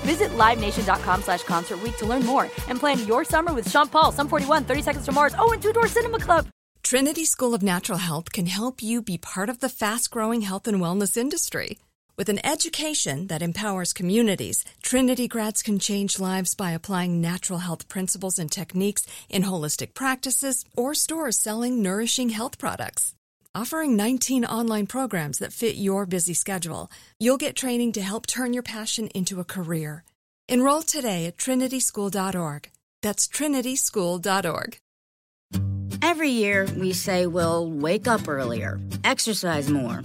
Visit LiveNation.com slash Concert to learn more and plan your summer with Sean Paul, Sum 41, 30 Seconds to Mars, oh, and Two Door Cinema Club. Trinity School of Natural Health can help you be part of the fast growing health and wellness industry. With an education that empowers communities, Trinity grads can change lives by applying natural health principles and techniques in holistic practices or stores selling nourishing health products. Offering 19 online programs that fit your busy schedule, you'll get training to help turn your passion into a career. Enroll today at trinityschool.org. That's trinityschool.org. Every year, we say we'll wake up earlier, exercise more,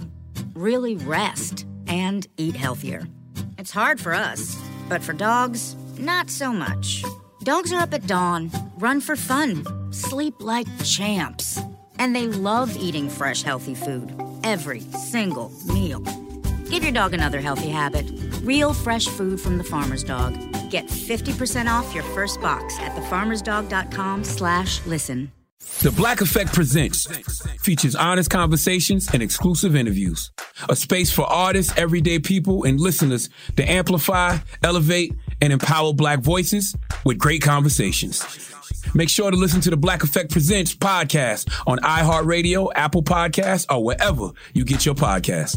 really rest, and eat healthier. It's hard for us, but for dogs, not so much. Dogs are up at dawn, run for fun, sleep like champs, and they love eating fresh, healthy food every single meal. Give your dog another healthy habit. Real fresh food from the farmer's dog. Get 50% off your first box at thefarmersdog.com slash listen. The Black Effect Presents features honest conversations and exclusive interviews. A space for artists, everyday people, and listeners to amplify, elevate, and empower black voices with great conversations. Make sure to listen to the Black Effect Presents podcast on iHeartRadio, Apple Podcasts, or wherever you get your podcasts.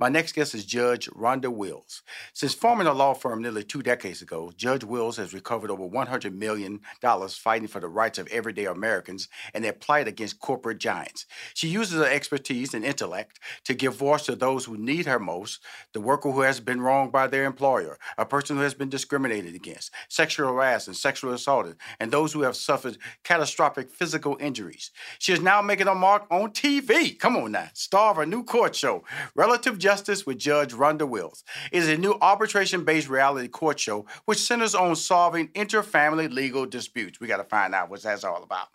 My next guest is Judge Rhonda Wills. Since forming a law firm nearly two decades ago, Judge Wills has recovered over $100 million fighting for the rights of everyday Americans and their plight against corporate giants. She uses her expertise and intellect to give voice to those who need her most the worker who has been wronged by their employer, a person who has been discriminated against, sexual harassed and sexually assaulted, and those who have suffered catastrophic physical injuries. She is now making a mark on TV. Come on now, star of a new court show, Relative Justice Justice with Judge Rhonda Wills. is a new arbitration based reality court show which centers on solving interfamily legal disputes. We got to find out what that's all about.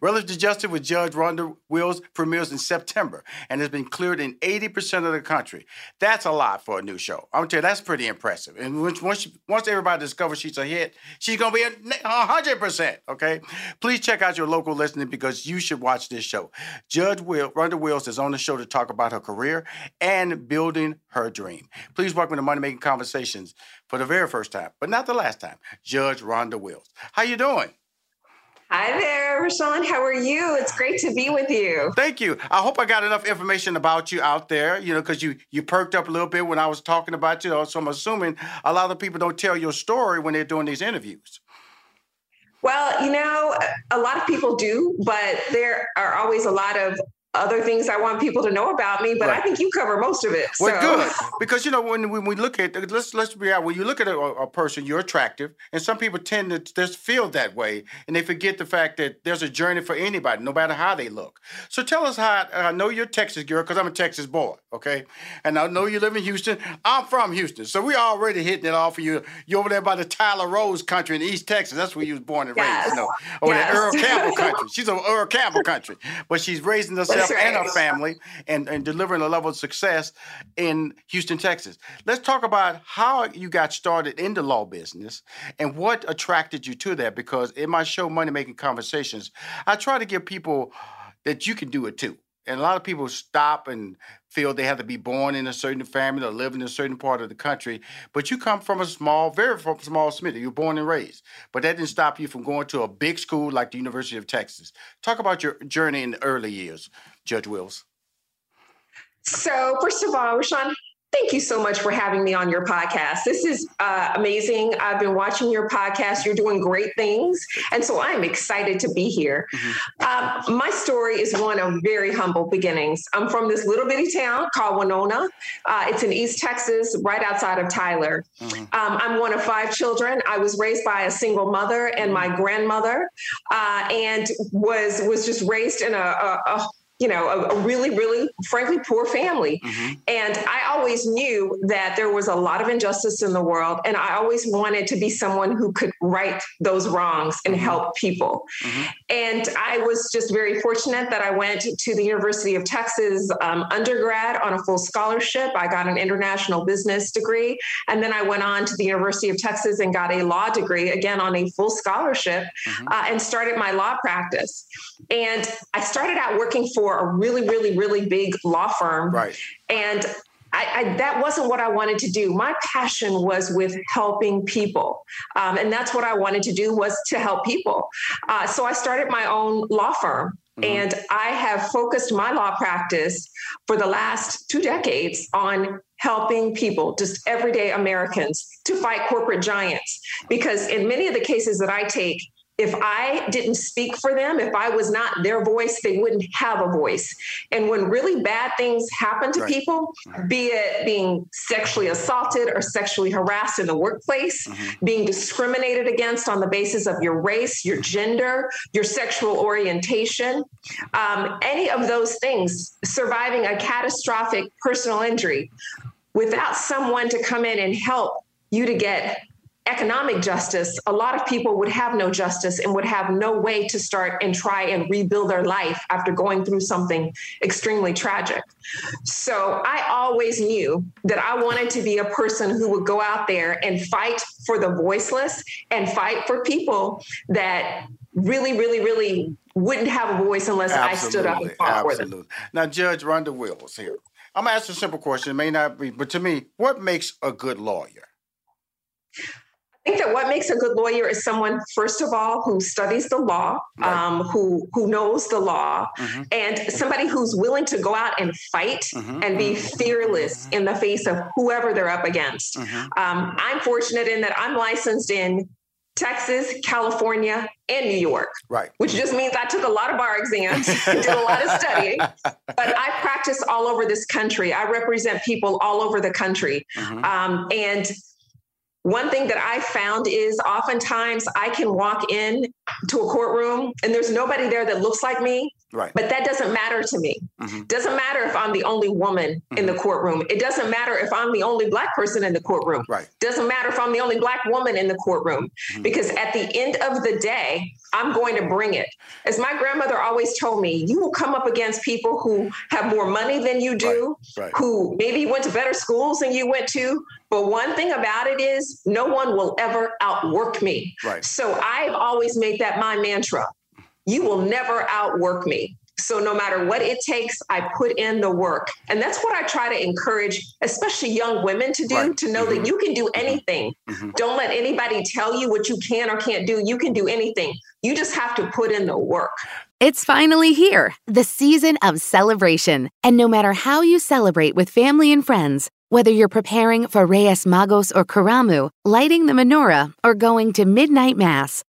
Relative Justice with Judge Rhonda Wills premieres in September and has been cleared in 80% of the country. That's a lot for a new show. I'm going to tell you, that's pretty impressive. And once, once everybody discovers she's a hit, she's going to be a 100%. Okay? Please check out your local listening because you should watch this show. Judge Will, Rhonda Wills is on the show to talk about her career and build building her dream. Please welcome to Money Making Conversations for the very first time, but not the last time, Judge Rhonda Wills. How you doing? Hi there, Rushion. How are you? It's great to be with you. Thank you. I hope I got enough information about you out there, you know, because you you perked up a little bit when I was talking about you. So I'm assuming a lot of people don't tell your story when they're doing these interviews. Well, you know, a lot of people do, but there are always a lot of other things I want people to know about me, but right. I think you cover most of it. Well, so. good because you know when, when we look at let's let's be out when you look at a, a, person, you're attractive, and some people tend to just feel that way, and they forget the fact that there's a journey for anybody, no matter how they look. So tell us how I know you're Texas girl because I'm a Texas boy, okay, and I know you live in Houston. I'm from Houston, so we already hitting it off for you. You over there by the Tyler Rose country in East Texas. That's where you was born and yes. raised. You know, over yes. there Earl Campbell country. She's a Earl Campbell country, but she's raising herself right. and her family and, and delivering a level of success in Houston, Texas. Let's talk about how you got started in the law business and what attracted you to that. Because in my show, Money Making Conversations, I try to give people that you can do it too. And a lot of people stop and feel they have to be born in a certain family or live in a certain part of the country. But you come from a small, very small Smith. You're born and raised. But that didn't stop you from going to a big school like the University of Texas. Talk about your journey in the early years, Judge Wills. So, first of all, Rushion, Thank you so much for having me on your podcast. This is uh, amazing. I've been watching your podcast. You're doing great things. And so I'm excited to be here. Mm-hmm. Um, my story is one of very humble beginnings. I'm from this little bitty town called Winona. Uh, it's in East Texas, right outside of Tyler. Mm-hmm. Um, I'm one of five children. I was raised by a single mother and my grandmother, uh, and was was just raised in a, a, a you know, a, a, really, really, frankly, poor family. Mm-hmm. And I always knew that there was a lot of injustice in the world. And I always wanted to be someone who could right those wrongs and mm-hmm. help people. Mm-hmm. And I was just very fortunate that I went to the University of Texas um, undergrad on a full scholarship. I got an international business degree. And then I went on to the University of Texas and got a law degree, again, on a full scholarship, mm-hmm. uh, and started my law practice. And I started out working for for a really, really, really big law firm. Right. And I, I, that wasn't what I wanted to do. My passion was with helping people, um, and that's what I wanted to do was to help people. Uh, so I started my own law firm, mm-hmm. and I have focused my law practice for the last two decades on helping people, just everyday Americans, to fight corporate giants. Because in many of the cases that I take, if I didn't speak for them, if I was not their voice, they wouldn't have a voice. And when really bad things happen to right. people, be it being sexually assaulted or sexually harassed in the workplace, mm-hmm. being discriminated against on the basis of your race, your gender, your sexual orientation, um, any of those things, surviving a catastrophic personal injury, without someone to come in and help you to get economic justice, a lot of people would have no justice and would have no way to start and try and rebuild their life after going through something extremely tragic. So I always knew that I wanted to be a person who would go out there and fight for the voiceless and fight for people that really, really, really wouldn't have a voice unless absolutely, I stood up and fought absolutely. for them. Now, Judge Rhonda Wills here. I'm gonna ask a simple question. It may not be, but to me, what makes a good lawyer? I think that what makes a good lawyer is someone, first of all, who studies the law, right. um, who who knows the law, mm-hmm. and somebody who's willing to go out and fight mm-hmm. and be mm-hmm. fearless in the face of whoever they're up against. Mm-hmm. Um, I'm fortunate in that I'm licensed in Texas, California, and New York. Right. Which just means I took a lot of bar exams, did a lot of studying, but I practice all over this country. I represent people all over the country. Mm-hmm. Um, and one thing that I found is oftentimes I can walk in to a courtroom and there's nobody there that looks like me. Right. But that doesn't matter to me. Mm-hmm. Doesn't matter if I'm the only woman mm-hmm. in the mm-hmm. courtroom. It doesn't matter if I'm the only black person in the courtroom. Right. Doesn't matter if I'm the only black woman in the courtroom. Mm-hmm. Because at the end of the day, I'm going to bring it. As my grandmother always told me, you will come up against people who have more money than you do, right. Right. who maybe went to better schools than you went to. But one thing about it is no one will ever outwork me. Right. So I've always made that my mantra. You will never outwork me. So no matter what it takes, I put in the work. And that's what I try to encourage, especially young women to do, right. to know mm-hmm. that you can do anything. Mm-hmm. Don't let anybody tell you what you can or can't do. You can do anything. You just have to put in the work. It's finally here, the season of celebration. And no matter how you celebrate with family and friends, whether you're preparing for Reyes Magos or Karamu, lighting the menorah, or going to midnight mass,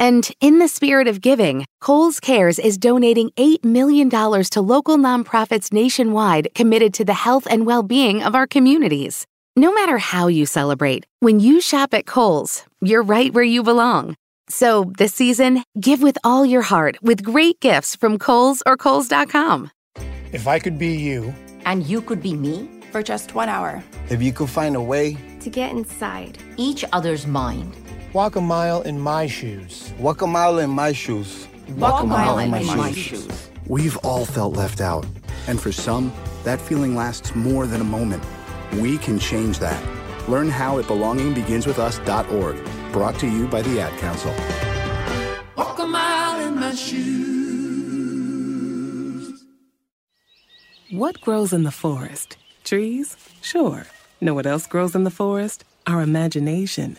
And in the spirit of giving, Kohl's Cares is donating $8 million to local nonprofits nationwide committed to the health and well being of our communities. No matter how you celebrate, when you shop at Kohl's, you're right where you belong. So this season, give with all your heart with great gifts from Kohl's or Kohl's.com. If I could be you, and you could be me for just one hour, if you could find a way to get inside each other's mind, walk a mile in my shoes, walk a mile in my shoes, walk, walk a mile, mile in, my, my shoes. shoes. We've all felt left out, and for some, that feeling lasts more than a moment. We can change that. Learn how at belongingbeginswithus.org. Brought to you by the Ad Council. Walk a mile in my shoes. What grows in the forest? Trees? Sure. Know what else grows in the forest? Our imagination,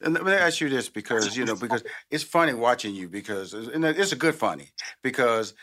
And let me ask you this because you know because it's funny watching you because and it's a good funny because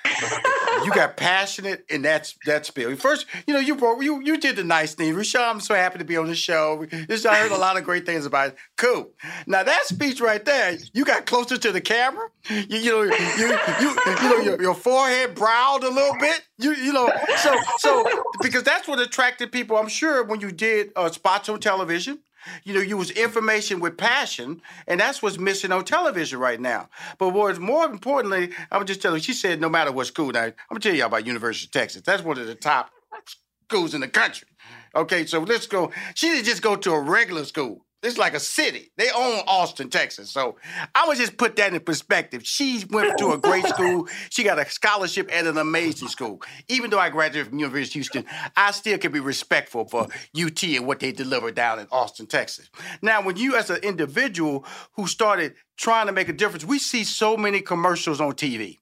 you got passionate in that that spiel. First, you know you brought, you you did the nice thing. Rashad, I'm so happy to be on the show. I heard a lot of great things about it. Cool. Now that speech right there, you got closer to the camera. You, you know you you you, you know your, your forehead browed a little bit. You you know so so because that's what attracted people. I'm sure when you did uh, spots on television you know, use information with passion, and that's what's missing on television right now. But what's more importantly, I'm just telling you, she said no matter what school. Now, I'm gonna tell y'all about University of Texas. That's one of the top schools in the country. Okay, so let's go. She didn't just go to a regular school. It's like a city. They own Austin, Texas. So I would just put that in perspective. She went to a great school. She got a scholarship at an amazing school. Even though I graduated from University of Houston, I still can be respectful for UT and what they deliver down in Austin, Texas. Now, when you as an individual who started trying to make a difference, we see so many commercials on TV.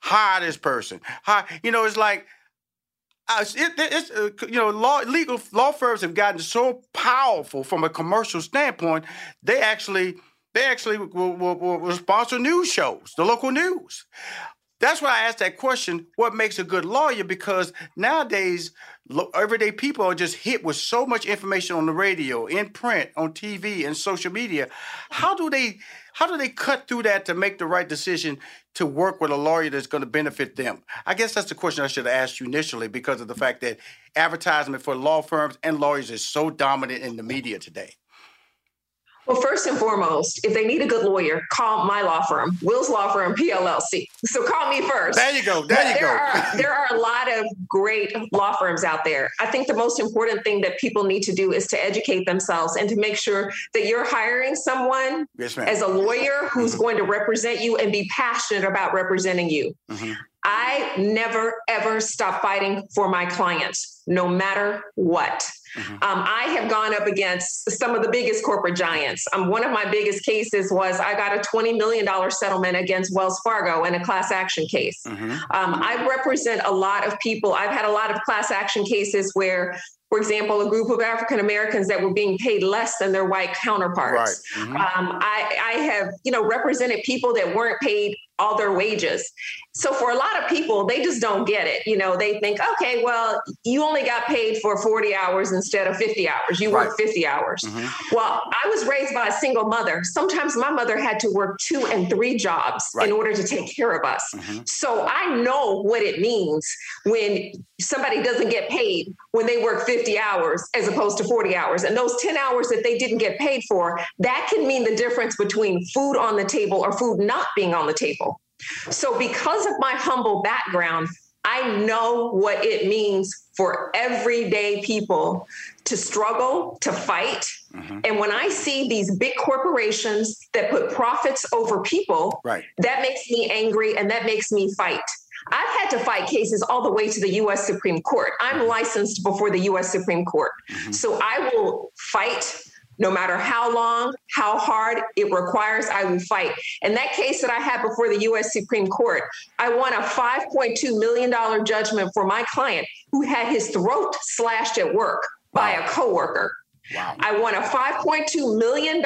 Hire this person. Hire, you know, it's like uh, it, it's uh, you know law legal law firms have gotten so powerful from a commercial standpoint. They actually they actually will, will, will sponsor news shows, the local news. That's why I asked that question. What makes a good lawyer? Because nowadays, everyday people are just hit with so much information on the radio, in print, on TV, and social media. How do they how do they cut through that to make the right decision to work with a lawyer that's going to benefit them? I guess that's the question I should have asked you initially because of the fact that advertisement for law firms and lawyers is so dominant in the media today. Well, first and foremost, if they need a good lawyer, call my law firm, Wills Law Firm PLLC. So call me first. There you go. There but you there go. Are, there are a lot of great law firms out there. I think the most important thing that people need to do is to educate themselves and to make sure that you're hiring someone yes, as a lawyer who's mm-hmm. going to represent you and be passionate about representing you. Mm-hmm. I never, ever stop fighting for my clients, no matter what. Mm-hmm. Um, I have gone up against some of the biggest corporate giants. Um, one of my biggest cases was I got a $20 million settlement against Wells Fargo in a class action case. Mm-hmm. Um, I represent a lot of people. I've had a lot of class action cases where for example, a group of African Americans that were being paid less than their white counterparts. Right. Mm-hmm. Um, I, I, have, you know, represented people that weren't paid all their wages. So for a lot of people, they just don't get it. You know, they think, okay, well, you only got paid for 40 hours instead of 50 hours. You right. work 50 hours. Mm-hmm. Well, I was raised by a single mother. Sometimes my mother had to work two and three jobs right. in order to take care of us. Mm-hmm. So I know what it means when somebody doesn't get paid when they work 50 hours as opposed to 40 hours. And those 10 hours that they didn't get paid for, that can mean the difference between food on the table or food not being on the table. So, because of my humble background, I know what it means for everyday people to struggle, to fight. Mm-hmm. And when I see these big corporations that put profits over people, right. that makes me angry and that makes me fight. I've had to fight cases all the way to the US Supreme Court. I'm mm-hmm. licensed before the US Supreme Court. Mm-hmm. So I will fight no matter how long, how hard it requires, I will fight. And that case that I had before the US Supreme Court, I won a $5.2 million judgment for my client who had his throat slashed at work by a coworker. Wow. I won a $5.2 million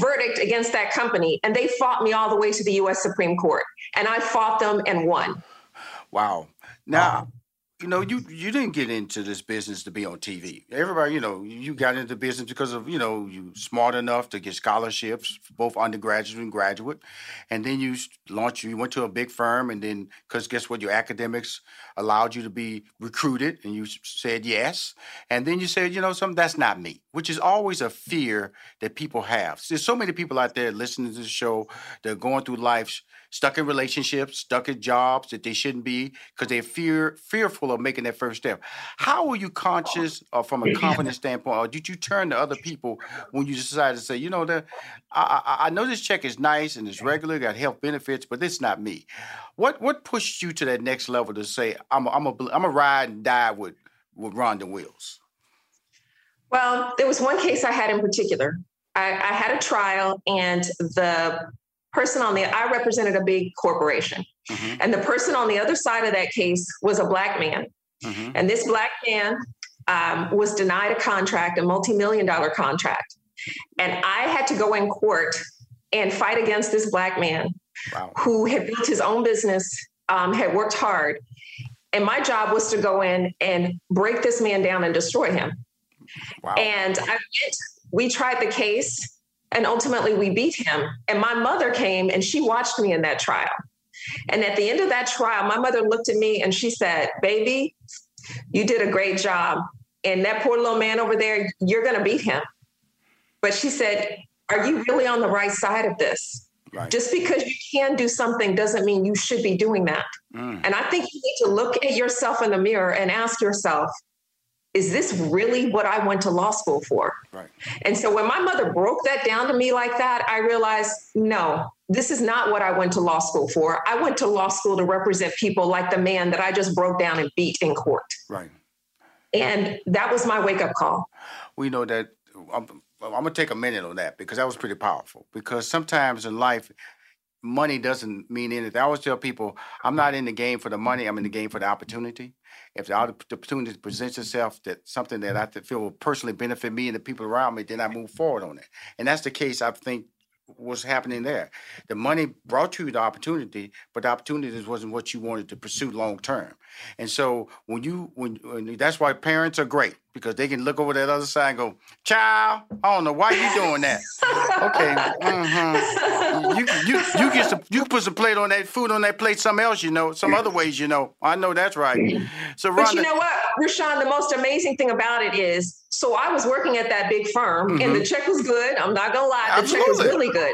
verdict against that company, and they fought me all the way to the US Supreme Court. And I fought them and won. Wow. Now, you know, you you didn't get into this business to be on TV. Everybody, you know, you got into business because of you know you smart enough to get scholarships, both undergraduate and graduate, and then you launched. You went to a big firm, and then because guess what, your academics allowed you to be recruited, and you said yes, and then you said, you know, something that's not me, which is always a fear that people have. There's so many people out there listening to the show that are going through life stuck in relationships, stuck in jobs that they shouldn't be because they're fear fearful of making that first step. How were you conscious or uh, from a confidence standpoint, or did you turn to other people when you decided to say, you know, that I, I, I know this check is nice and it's regular, got health benefits, but it's not me. What what pushed you to that next level to say, I'm a, I'm a, I'm a ride and die with with Rhonda Wills? Well, there was one case I had in particular. I, I had a trial, and the person on the I represented a big corporation. Mm-hmm. And the person on the other side of that case was a black man. Mm-hmm. And this black man um, was denied a contract, a multi-million dollar contract. And I had to go in court and fight against this black man wow. who had built his own business, um, had worked hard. And my job was to go in and break this man down and destroy him. Wow. And I went, we tried the case and ultimately we beat him. And my mother came and she watched me in that trial. And at the end of that trial, my mother looked at me and she said, Baby, you did a great job. And that poor little man over there, you're going to beat him. But she said, Are you really on the right side of this? Right. Just because you can do something doesn't mean you should be doing that. Mm. And I think you need to look at yourself in the mirror and ask yourself, is this really what I went to law school for? Right. And so when my mother broke that down to me like that, I realized, no, this is not what I went to law school for. I went to law school to represent people like the man that I just broke down and beat in court. Right. And that was my wake up call. We know that I'm, I'm going to take a minute on that because that was pretty powerful. Because sometimes in life, money doesn't mean anything. I always tell people, I'm not in the game for the money. I'm in the game for the opportunity. If the opportunity presents itself, that something that I feel will personally benefit me and the people around me, then I move forward on it. And that's the case. I think was happening there. The money brought you the opportunity, but the opportunities wasn't what you wanted to pursue long term. And so when you when, when, that's why parents are great because they can look over that other side and go, "Child, I don't know why you doing that." okay, mm-hmm. you you you get some you put some plate on that food on that plate. Some else, you know, some other ways, you know. I know that's right. So, Rhonda, but you know what, Rushion, the most amazing thing about it is, so I was working at that big firm, mm-hmm. and the check was good. I'm not gonna lie, the Absolutely. check was really good.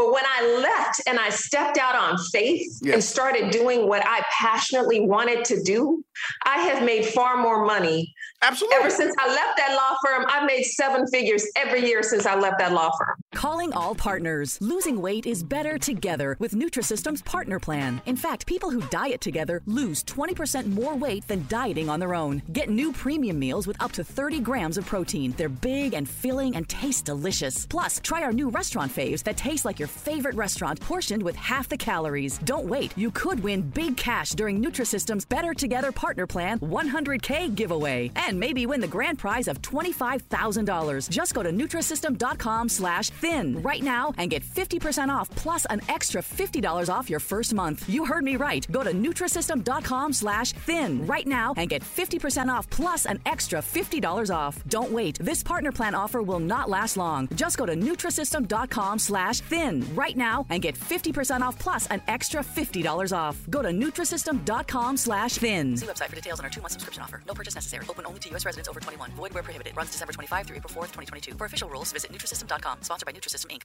But when I left and I stepped out on faith yes. and started doing what I passionately wanted to do, I have made far more money. Absolutely. Ever since I left that law firm, I've made seven figures every year since I left that law firm. Calling all partners. Losing weight is better together with Nutrisystem's partner plan. In fact, people who diet together lose 20% more weight than dieting on their own. Get new premium meals with up to 30 grams of protein. They're big and filling and taste delicious. Plus, try our new restaurant faves that taste like your favorite restaurant portioned with half the calories. Don't wait. You could win big cash during Nutrisystem's Better Together Partner Plan 100K giveaway. And maybe win the grand prize of $25,000. Just go to Nutrisystem.com slash thin right now and get 50% off plus an extra $50 off your first month. You heard me right. Go to Nutrisystem.com slash thin right now and get 50% off plus an extra $50 off. Don't wait. This partner plan offer will not last long. Just go to Nutrisystem.com slash thin right now and get 50% off plus an extra $50 off. Go to Nutrisystem.com slash thin. See website for details on our two-month subscription offer. No purchase necessary. Open only to U.S. residents over 21. Void where prohibited. Runs December 25 through April 4th, 2022. For official rules, visit Nutrisystem.com. Sponsored by Nutrisystem, Inc.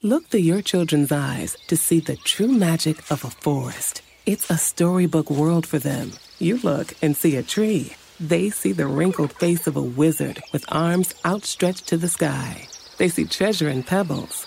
Look through your children's eyes to see the true magic of a forest. It's a storybook world for them. You look and see a tree. They see the wrinkled face of a wizard with arms outstretched to the sky. They see treasure in pebbles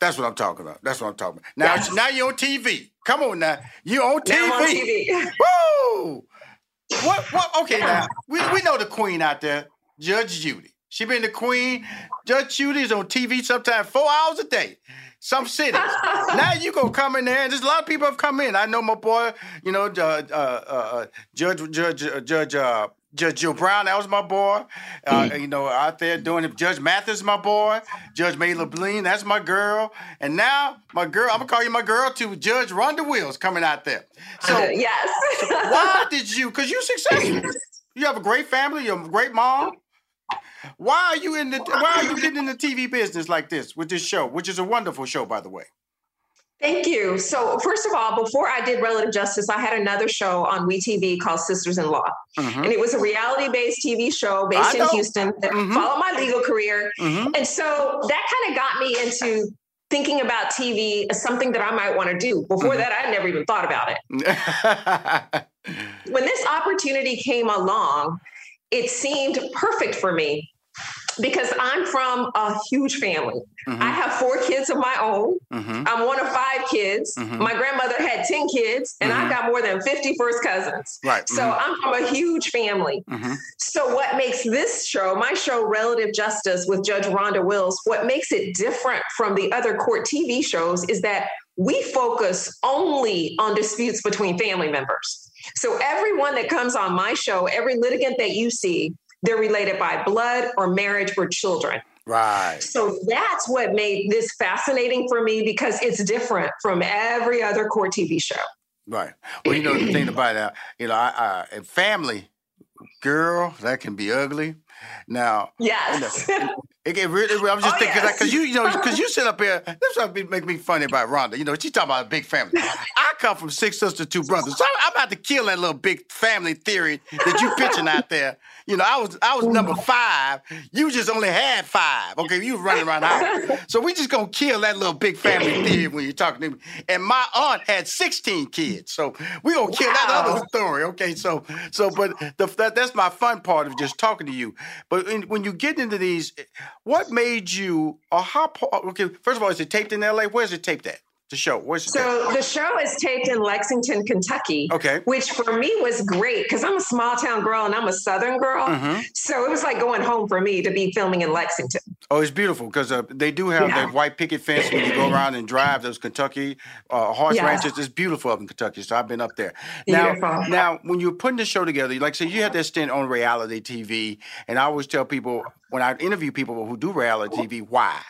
That's what I'm talking about. That's what I'm talking about. Now, yes. now you're on TV. Come on now. You're on TV. Now I'm on TV. Woo! What what okay now. We we know the queen out there, Judge Judy. She been the queen. Judge Judy's on TV sometimes four hours a day. Some cities. now you gonna come in there, and there's a lot of people have come in. I know my boy, you know, uh, uh, uh, Judge Judge uh, Judge uh, Judge Joe Brown, that was my boy. Uh, mm. You know, out there doing it. Judge Mathis, my boy. Judge Mablean, that's my girl. And now my girl, I'm gonna call you my girl too. Judge Rhonda Wills coming out there. So uh, yes. so why did you? Because you're successful. You have a great family. You're a great mom. Why are you in the? Why are you getting in the TV business like this with this show, which is a wonderful show, by the way? Thank you. So, first of all, before I did Relative Justice, I had another show on WeTV called Sisters in Law. Mm-hmm. And it was a reality based TV show based in Houston that mm-hmm. followed my legal career. Mm-hmm. And so that kind of got me into thinking about TV as something that I might want to do. Before mm-hmm. that, I never even thought about it. when this opportunity came along, it seemed perfect for me because I'm from a huge family. Mm-hmm. I have four kids of my own. Mm-hmm. I'm one of five kids. Mm-hmm. My grandmother had 10 kids, and I've mm-hmm. got more than 50 first cousins. Right. So mm-hmm. I'm from a huge family. Mm-hmm. So, what makes this show, my show, Relative Justice with Judge Rhonda Wills, what makes it different from the other court TV shows is that we focus only on disputes between family members. So, everyone that comes on my show, every litigant that you see, they're related by blood or marriage or children. Right. So that's what made this fascinating for me because it's different from every other core TV show. Right. Well, you know the thing about that, you know, I, I, family, girl, that can be ugly. Now, yes. You know, it get really, I'm just oh, thinking because yes. you, you know, because you sit up here. This what make me funny about Rhonda. You know, she talking about a big family. I come from six sisters, two brothers, so I'm about to kill that little big family theory that you pitching out there. You know, I was I was number five. You just only had five. Okay, you were running around house. So we just gonna kill that little big family theory when you're talking to me. And my aunt had 16 kids, so we gonna kill wow. that other story. Okay, so so but the, that, that's my fun part of just talking to you. But in, when you get into these, eh, what made you or how? Okay, first of all, is it taped in L.A.? Where's it taped at? The show? Where's so the show is taped in Lexington, Kentucky. Okay. Which for me was great because I'm a small town girl and I'm a Southern girl. Mm-hmm. So it was like going home for me to be filming in Lexington. Oh, it's beautiful because uh, they do have yeah. the white picket fence when you go around and drive those Kentucky uh, horse yeah. ranches. It's beautiful up in Kentucky. So I've been up there. Now, beautiful. now when you're putting the show together, like say you had that stint on reality TV, and I always tell people when I interview people who do reality TV, why?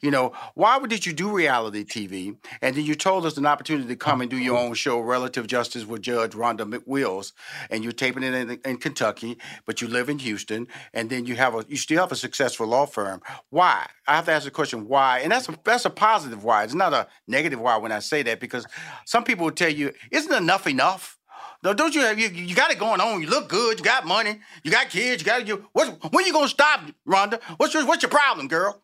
You know, why did you do reality TV? And then you told us an opportunity to come and do your uh-huh. own show, Relative Justice with Judge Rhonda Wills, and you're taping it in, in, Kentucky, but you live in Houston, and then you have a you still have a successful law firm. Why? I have to ask the question why, and that's a that's a positive why. It's not a negative why when I say that because some people will tell you, isn't enough enough? Don't you have you, you got it going on? You look good. You got money. You got kids. You got you. What, when you gonna stop, Rhonda? What's your what's your problem, girl?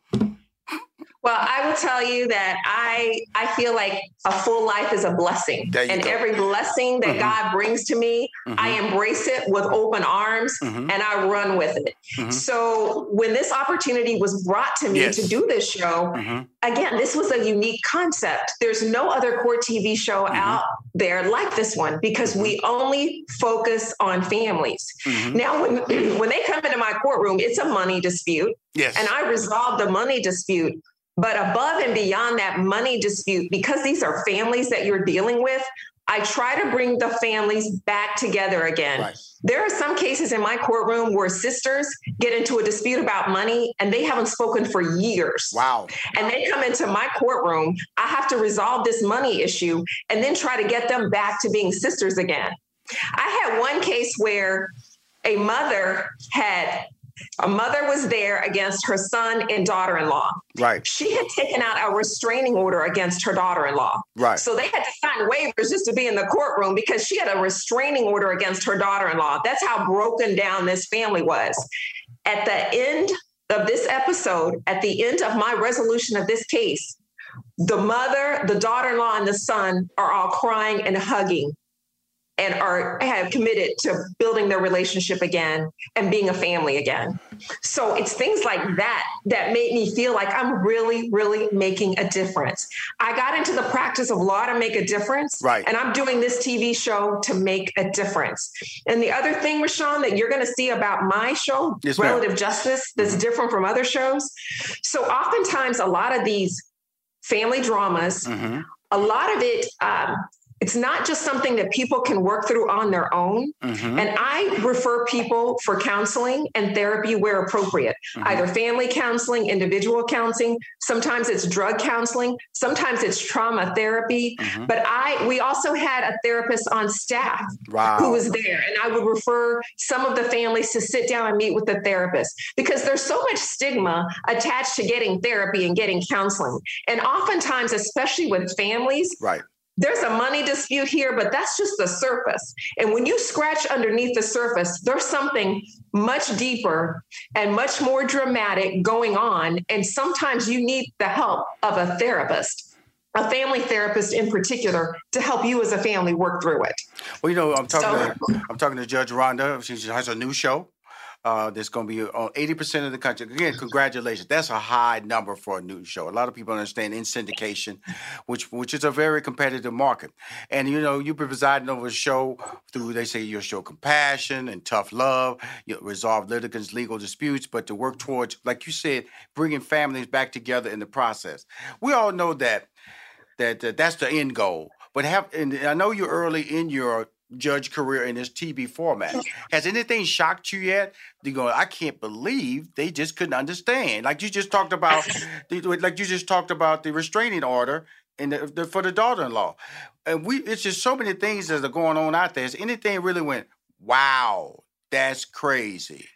Well, I will tell you that I I feel like a full life is a blessing, and go. every blessing that mm-hmm. God brings to me, mm-hmm. I embrace it with open arms mm-hmm. and I run with it. Mm-hmm. So when this opportunity was brought to me yes. to do this show, mm-hmm. again, this was a unique concept. There's no other court TV show mm-hmm. out there like this one because we only focus on families. Now, when when they come into my courtroom, it's a money dispute. Yes. And I resolve the money dispute. But above and beyond that money dispute, because these are families that you're dealing with, I try to bring the families back together again. Right. There are some cases in my courtroom where sisters get into a dispute about money and they haven't spoken for years. Wow. And they come into my courtroom. I have to resolve this money issue and then try to get them back to being sisters again. I had one case where a mother had A mother was there against her son and daughter in law. Right. She had taken out a restraining order against her daughter in law. Right. So they had to sign waivers just to be in the courtroom because she had a restraining order against her daughter in law. That's how broken down this family was. At the end of this episode, at the end of my resolution of this case, the mother, the daughter in law, and the son are all crying and hugging and are have committed to building their relationship again and being a family again. So it's things like that that made me feel like I'm really, really making a difference. I got into the practice of law to make a difference. Right. And I'm doing this TV show to make a difference. And the other thing, Rushion, that you're going to see about my show, Yes. Relative Justice, that's different from other shows. So oftentimes, a lot of these family dramas, Mm-hmm. a lot of it, um, it's not just something that people can work through on their own. Mm-hmm. And I refer people for counseling and therapy where appropriate, Mm-hmm. either family counseling, individual counseling. Sometimes it's drug counseling. Sometimes it's trauma therapy. Mm-hmm. But I, we also had a therapist on staff Wow. who was there, and I would refer some of the families to sit down and meet with the therapist because there's so much stigma attached to getting therapy and getting counseling. And oftentimes, especially with families, Right. There's a money dispute here, but that's just the surface. And when you scratch underneath the surface, there's something much deeper and much more dramatic going on. And sometimes you need the help of a therapist, a family therapist in particular, to help you as a family work through it. Well, you know, I'm talking. So- to, I'm talking to Judge Rhonda. She has a new show. Uh, that's going to be on 80% of the country. Again, congratulations. That's a high number for a new show. A lot of people understand in syndication, which which is a very competitive market. And you know, you've been presiding over a show through. They say your show compassion and tough love. You resolve litigants' legal disputes, but to work towards, like you said, bringing families back together in the process. We all know that that, that that's the end goal. But have and I know you're early in your judge career in this TV format. Has anything shocked you yet? You go, I can't believe they just couldn't understand. Like you just talked about, the- like you just talked about the restraining order and the, the, for the daughter-in-law. And we, it's just so many things that are going on out there. Has anything really went? Wow, that's crazy.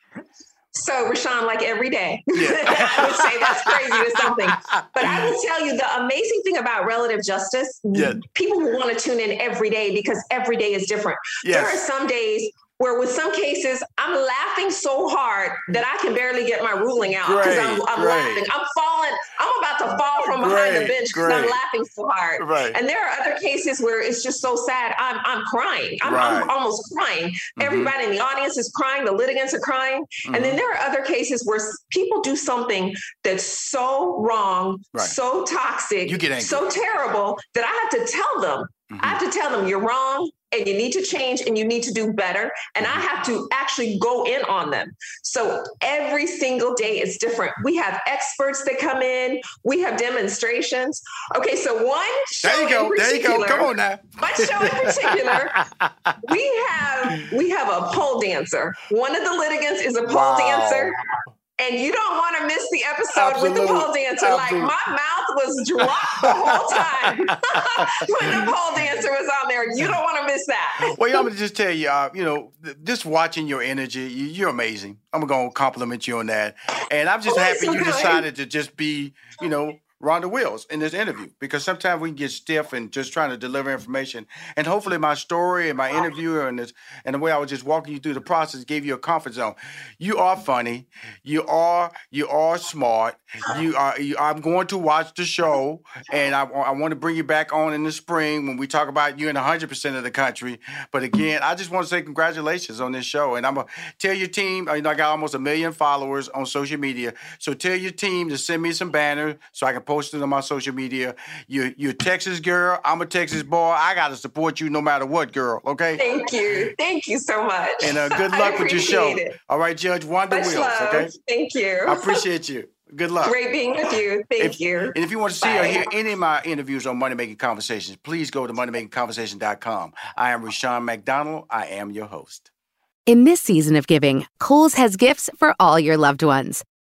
So, Rushion, like every day, I would say that's crazy or something. But I will tell you the amazing thing about relative justice, Yeah. people will want to tune in every day because every day is different. There are some days where with some cases I'm laughing so hard that I can barely get my ruling out because I'm, I'm laughing. I'm falling. I'm about to fall from behind the bench because I'm laughing so hard. Right. And there are other cases where it's just so sad. I'm I'm crying. I'm, I'm Right. Mm-hmm. almost crying. Everybody in the audience is crying. The litigants are crying. And then there are other cases where people do something that's so wrong, Right. so toxic, You get angry. so terrible that I have to tell them. I have to tell them you're wrong and you need to change and you need to do better. And I have to actually go in on them. So every single day is different. We have experts that come in, we have demonstrations. Okay, so one show There you go. There you go. Come on now. One show in particular, we have we have a pole dancer. One of the litigants is a pole Wow. dancer. And you don't want to miss the episode with the pole dancer. absolute. Like my mouth was dropped the whole time when the pole dancer was on there. You don't want to miss that. Well, I'm gonna just tell you, uh, you know, th- just watching your energy, you, you're amazing. I'm gonna compliment you on that, and I'm just Oh, happy so you kind. decided to just be, you know, Rhonda Wills in this interview because sometimes we can get stiff and just trying to deliver information, and hopefully my story and my interview and this and the way I was just walking you through the process gave you a comfort zone. You are funny, you are you are smart. You are. You, I'm going to watch the show, and I, I want to bring you back on in the spring when we talk about you in 100 percent of the country. But again, I just want to say congratulations on this show, and I'm gonna tell your team. You know, I got almost a million followers on social media, so tell your team to send me some banners so I can post it on my social media. You, you're a Texas girl. I'm a Texas boy. I got to support you no matter what, girl. Okay. Thank you. Thank you so much. And uh, good luck with your show. it. All right, Judge Wanda Much Wills. love. Okay. Thank you. I appreciate you. Good luck. Great being with you. Thank If- you. And if you want to see or hear any of my interviews on Money Making Conversations, please go to moneymakingconversation.com. I am Rushion McDonald. I am your host. In this season of giving, Kohl's has gifts for all your loved ones.